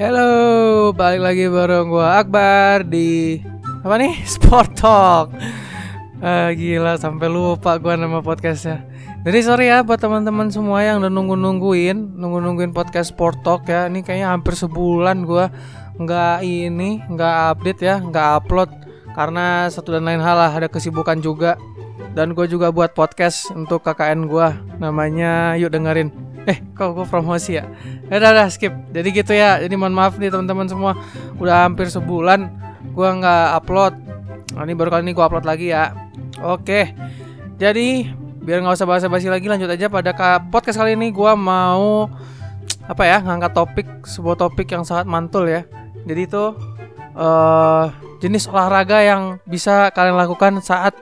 Halo, balik lagi bareng gua Akbar di apa nih? Sport Talk. Ah, gila sampai lupa gua nama podcastnya. Jadi sorry ya buat teman-teman semua yang udah nunggu-nungguin, nunggu-nungguin podcast Sport Talk ya. Ini kayaknya hampir sebulan gua nggak ini, nggak update ya, nggak upload karena satu dan lain hal lah ada kesibukan juga. Dan gue juga buat podcast untuk KKN gua namanya yuk dengerin. Eh, kok gue promosi ya? Ya udah, udah skip. Jadi gitu ya. Jadi mohon maaf nih teman-teman semua. Udah hampir sebulan gua nggak upload. Nah, ini baru kali ini gua upload lagi ya. Oke. Jadi biar nggak usah basa-basi lagi lanjut aja pada podcast kali ini gua mau apa ya ngangkat topik sebuah topik yang sangat mantul ya. Jadi itu eh jenis olahraga yang bisa kalian lakukan saat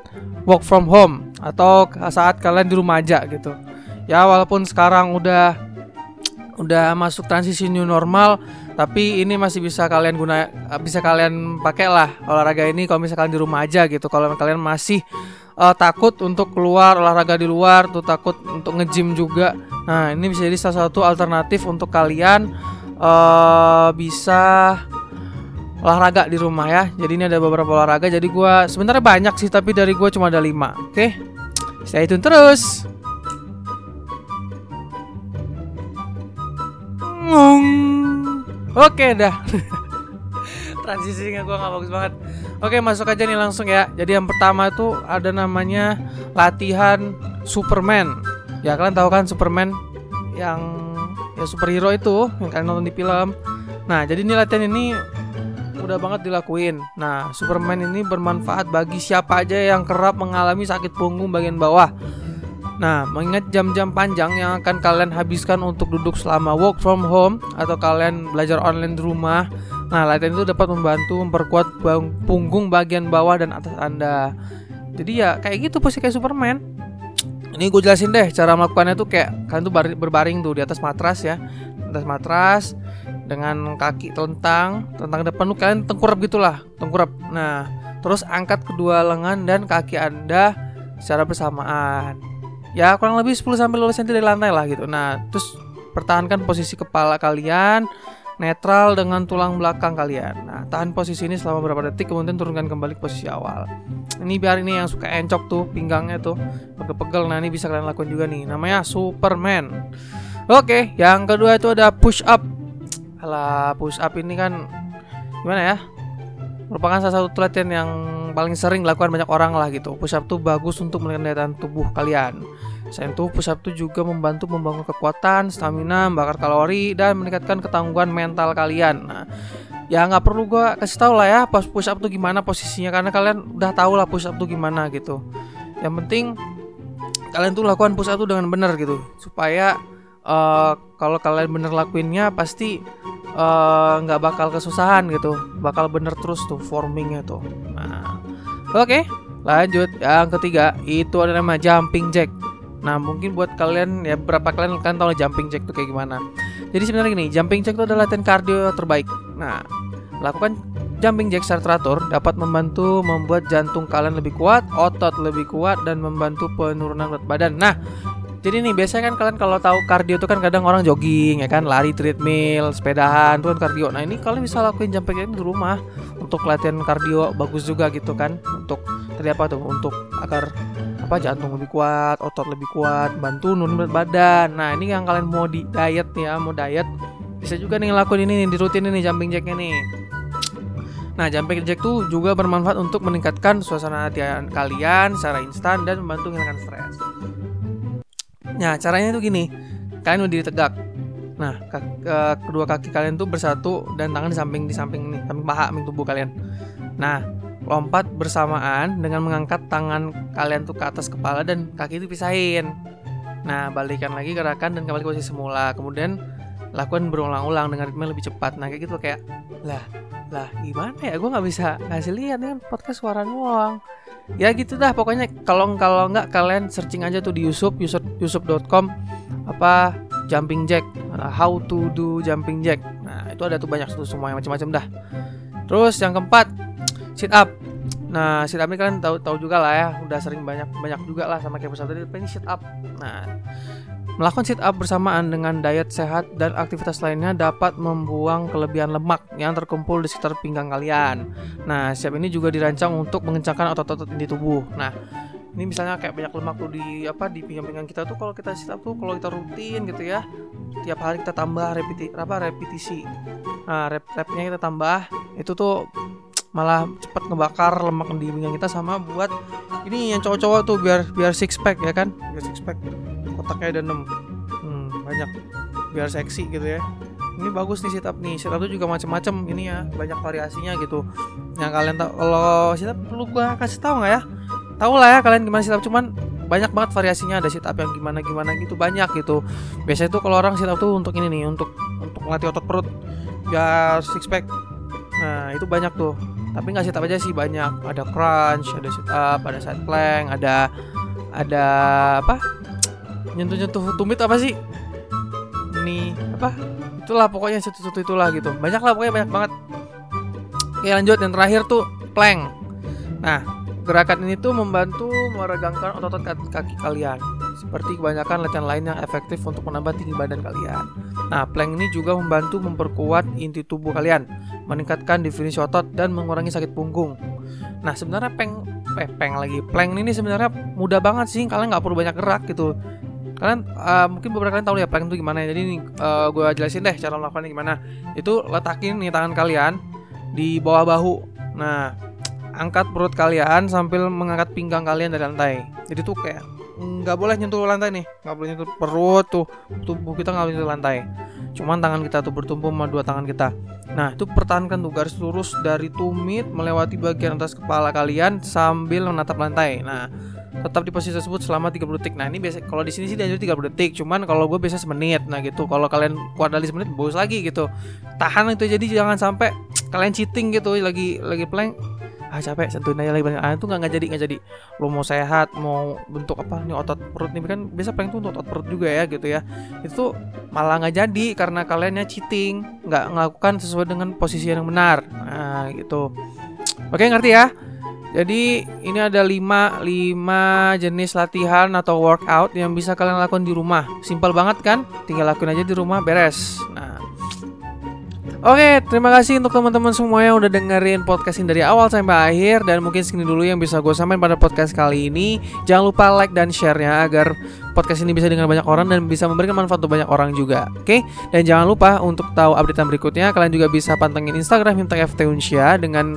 work from home atau saat kalian di rumah aja gitu. Ya walaupun sekarang udah udah masuk transisi new normal tapi ini masih bisa kalian guna bisa kalian pakai lah olahraga ini kalau misalkan di rumah aja gitu kalau kalian masih eh, takut untuk keluar olahraga di luar tuh takut untuk nge-gym juga nah ini bisa jadi salah satu alternatif untuk kalian eh bisa olahraga di rumah ya jadi ini ada beberapa olahraga jadi gua sebenarnya banyak sih tapi dari gua cuma ada 5 oke stay tune terus. Oke dah. Transisinya gua nggak bagus banget. Oke masuk aja nih langsung ya. Jadi yang pertama itu ada namanya latihan Superman. Ya kalian tahu kan Superman yang ya superhero itu yang kalian nonton di film. Nah jadi ini latihan ini udah banget dilakuin. Nah Superman ini bermanfaat bagi siapa aja yang kerap mengalami sakit punggung bagian bawah. Nah, mengingat jam-jam panjang yang akan kalian habiskan untuk duduk selama work from home atau kalian belajar online di rumah, nah latihan itu dapat membantu memperkuat bang- punggung bagian bawah dan atas Anda. Jadi ya kayak gitu posisi kayak Superman. Ini gue jelasin deh cara melakukannya tuh kayak kalian tuh bari- berbaring tuh di atas matras ya, atas matras dengan kaki telentang, telentang depan tuh kalian tengkurap gitulah, tengkurap. Nah, terus angkat kedua lengan dan kaki Anda secara bersamaan ya kurang lebih 10 sampai 15 cm dari lantai lah gitu. Nah, terus pertahankan posisi kepala kalian netral dengan tulang belakang kalian. Nah, tahan posisi ini selama beberapa detik kemudian turunkan kembali ke posisi awal. Ini biar ini yang suka encok tuh pinggangnya tuh pegel-pegel. Nah, ini bisa kalian lakukan juga nih. Namanya Superman. Oke, yang kedua itu ada push up. Alah, push up ini kan gimana ya? Merupakan salah satu latihan yang paling sering dilakukan banyak orang lah gitu. Push up tuh bagus untuk tahan tubuh kalian. Selain itu, push up tuh juga membantu membangun kekuatan, stamina, membakar kalori, dan meningkatkan ketangguhan mental kalian. Nah, ya nggak perlu gua kasih tahu lah ya pas push up tuh gimana posisinya karena kalian udah tahu lah push up tuh gimana gitu. Yang penting kalian tuh lakukan push up tuh dengan benar gitu supaya eh, kalau kalian bener lakuinnya pasti eh, nggak bakal kesusahan gitu. Bakal bener terus tuh formingnya tuh. Nah oke lanjut. Yang ketiga itu ada nama jumping jack. Nah mungkin buat kalian ya berapa kalian kan tahu jumping jack tuh kayak gimana. Jadi sebenarnya gini jumping jack itu adalah latihan kardio terbaik. Nah lakukan jumping jack secara teratur dapat membantu membuat jantung kalian lebih kuat otot lebih kuat dan membantu penurunan berat badan. Nah jadi nih biasanya kan kalian kalau tahu kardio itu kan kadang orang jogging ya kan, lari treadmill, sepedahan itu kan kardio. Nah, ini kalian bisa lakuin jumping jack di rumah untuk latihan kardio bagus juga gitu kan. Untuk tadi apa tuh? Untuk agar apa jantung lebih kuat, otot lebih kuat, bantu nurunin berat badan. Nah, ini yang kalian mau di diet ya, mau diet bisa juga nih ngelakuin ini nih di rutin ini jumping jacknya nih. Nah, jumping jack tuh juga bermanfaat untuk meningkatkan suasana hati kalian secara instan dan membantu menghilangkan stres. Nah, caranya tuh gini. Kalian berdiri tegak. Nah, kak- eh, kedua kaki kalian tuh bersatu dan tangan di samping di samping nih, samping paha, samping tubuh kalian. Nah, lompat bersamaan dengan mengangkat tangan kalian tuh ke atas kepala dan kaki itu pisahin. Nah, balikan lagi gerakan dan kembali ke posisi semula. Kemudian lakukan berulang-ulang dengan ritme lebih cepat. Nah, kayak gitu kayak lah, lah gimana ya? Gue nggak bisa ngasih lihat kan podcast suara doang ya gitu dah pokoknya kalau kalau nggak kalian searching aja tuh di YouTube yusuf yusuf.com apa jumping jack uh, how to do jumping jack. Nah itu ada tuh banyak tuh semua yang macam-macam dah. Terus yang keempat sit up. Nah sit up ini kalian tahu tahu juga lah ya udah sering banyak banyak juga lah sama kayak pesawat tadi ini sit up. Nah Melakukan sit up bersamaan dengan diet sehat dan aktivitas lainnya dapat membuang kelebihan lemak yang terkumpul di sekitar pinggang kalian. Nah, siap ini juga dirancang untuk mengencangkan otot-otot di tubuh. Nah, ini misalnya kayak banyak lemak tuh di apa di pinggang-pinggang kita tuh kalau kita sit up tuh kalau kita rutin gitu ya tiap hari kita tambah repeti apa repetisi nah rep repnya kita tambah itu tuh malah cepat ngebakar lemak di pinggang kita sama buat ini yang cowok-cowok tuh biar biar six pack ya kan biar six pack kotaknya ada 6 hmm, banyak. Biar seksi gitu ya. Ini bagus nih sit up nih. Sit up tuh juga macam-macam ini ya banyak variasinya gitu. Yang kalian tahu kalau sit up perlu gua kasih tahu nggak ya? Tahu lah ya kalian gimana sit up cuman banyak banget variasinya. Ada sit up yang gimana gimana gitu banyak gitu. Biasanya tuh kalau orang sit up tuh untuk ini nih untuk untuk melatih otot perut. Biar six pack nah itu banyak tuh. Tapi nggak sit up aja sih banyak. Ada crunch ada sit up ada side plank ada ada apa nyentuh-nyentuh tumit apa sih? Ini apa? Itulah pokoknya satu-satu itulah gitu. Banyak lah pokoknya banyak banget. Oke lanjut. Yang terakhir tuh plank. Nah gerakan ini tuh membantu meregangkan otot-otot kaki kalian. Seperti kebanyakan latihan lain yang efektif untuk menambah tinggi badan kalian. Nah, plank ini juga membantu memperkuat inti tubuh kalian, meningkatkan definisi otot dan mengurangi sakit punggung. Nah, sebenarnya peng eh, peng lagi. Plank ini sebenarnya mudah banget sih, kalian nggak perlu banyak gerak gitu. Kalian uh, mungkin beberapa kalian tahu ya plank itu gimana. Jadi nih uh, gue jelasin deh cara melakukannya gimana. Itu letakin nih tangan kalian di bawah bahu. Nah, angkat perut kalian sambil mengangkat pinggang kalian dari lantai. Jadi tuh kayak nggak boleh nyentuh lantai nih nggak boleh nyentuh perut tuh tubuh kita nggak boleh nyentuh lantai cuman tangan kita tuh bertumpu sama dua tangan kita nah itu pertahankan tuh garis lurus dari tumit melewati bagian atas kepala kalian sambil menatap lantai nah tetap di posisi tersebut selama 30 detik. Nah, ini biasa kalau di sini sih dianjur 30 detik, cuman kalau gue biasa semenit. Nah, gitu. Kalau kalian kuat dari semenit bagus lagi gitu. Tahan itu jadi jangan sampai kalian cheating gitu lagi lagi plank ah capek sentuhin aja lagi banyak ah itu nggak nggak jadi nggak jadi. Lo mau sehat mau bentuk apa? Nih otot perut nih kan biasa pengen tuh otot perut juga ya gitu ya. Itu malah nggak jadi karena kaliannya cheating nggak melakukan sesuai dengan posisi yang benar. Nah gitu. Oke ngerti ya? Jadi ini ada 5 5 jenis latihan atau workout yang bisa kalian lakukan di rumah. Simpel banget kan? Tinggal lakuin aja di rumah beres. Nah, Oke, terima kasih untuk teman-teman semua yang udah dengerin podcast ini dari awal sampai akhir dan mungkin segini dulu yang bisa gue sampaikan pada podcast kali ini. Jangan lupa like dan share-nya agar podcast ini bisa dengan banyak orang dan bisa memberikan manfaat untuk banyak orang juga. Oke, dan jangan lupa untuk tahu update berikutnya kalian juga bisa pantengin Instagram Himtek FT Unsya dengan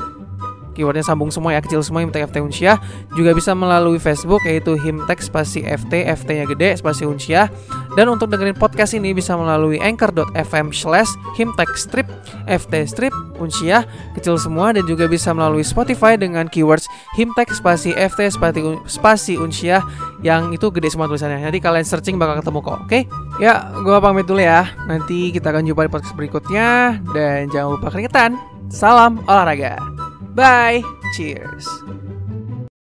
keywordnya sambung semua ya kecil semua Himtek FT Unsyah. Juga bisa melalui Facebook yaitu Himtek spasi FT FT nya gede spasi Unsyah. Dan untuk dengerin podcast ini bisa melalui anchor.fm slash Himtek strip FT strip Unsyah kecil semua. Dan juga bisa melalui Spotify dengan keywords Himtek spasi FT spasi, spasi Unsyah yang itu gede semua tulisannya. Nanti kalian searching bakal ketemu kok oke? Okay? ya gue pamit dulu ya. Nanti kita akan jumpa di podcast berikutnya. Dan jangan lupa keringetan. Salam olahraga Bye. Cheers.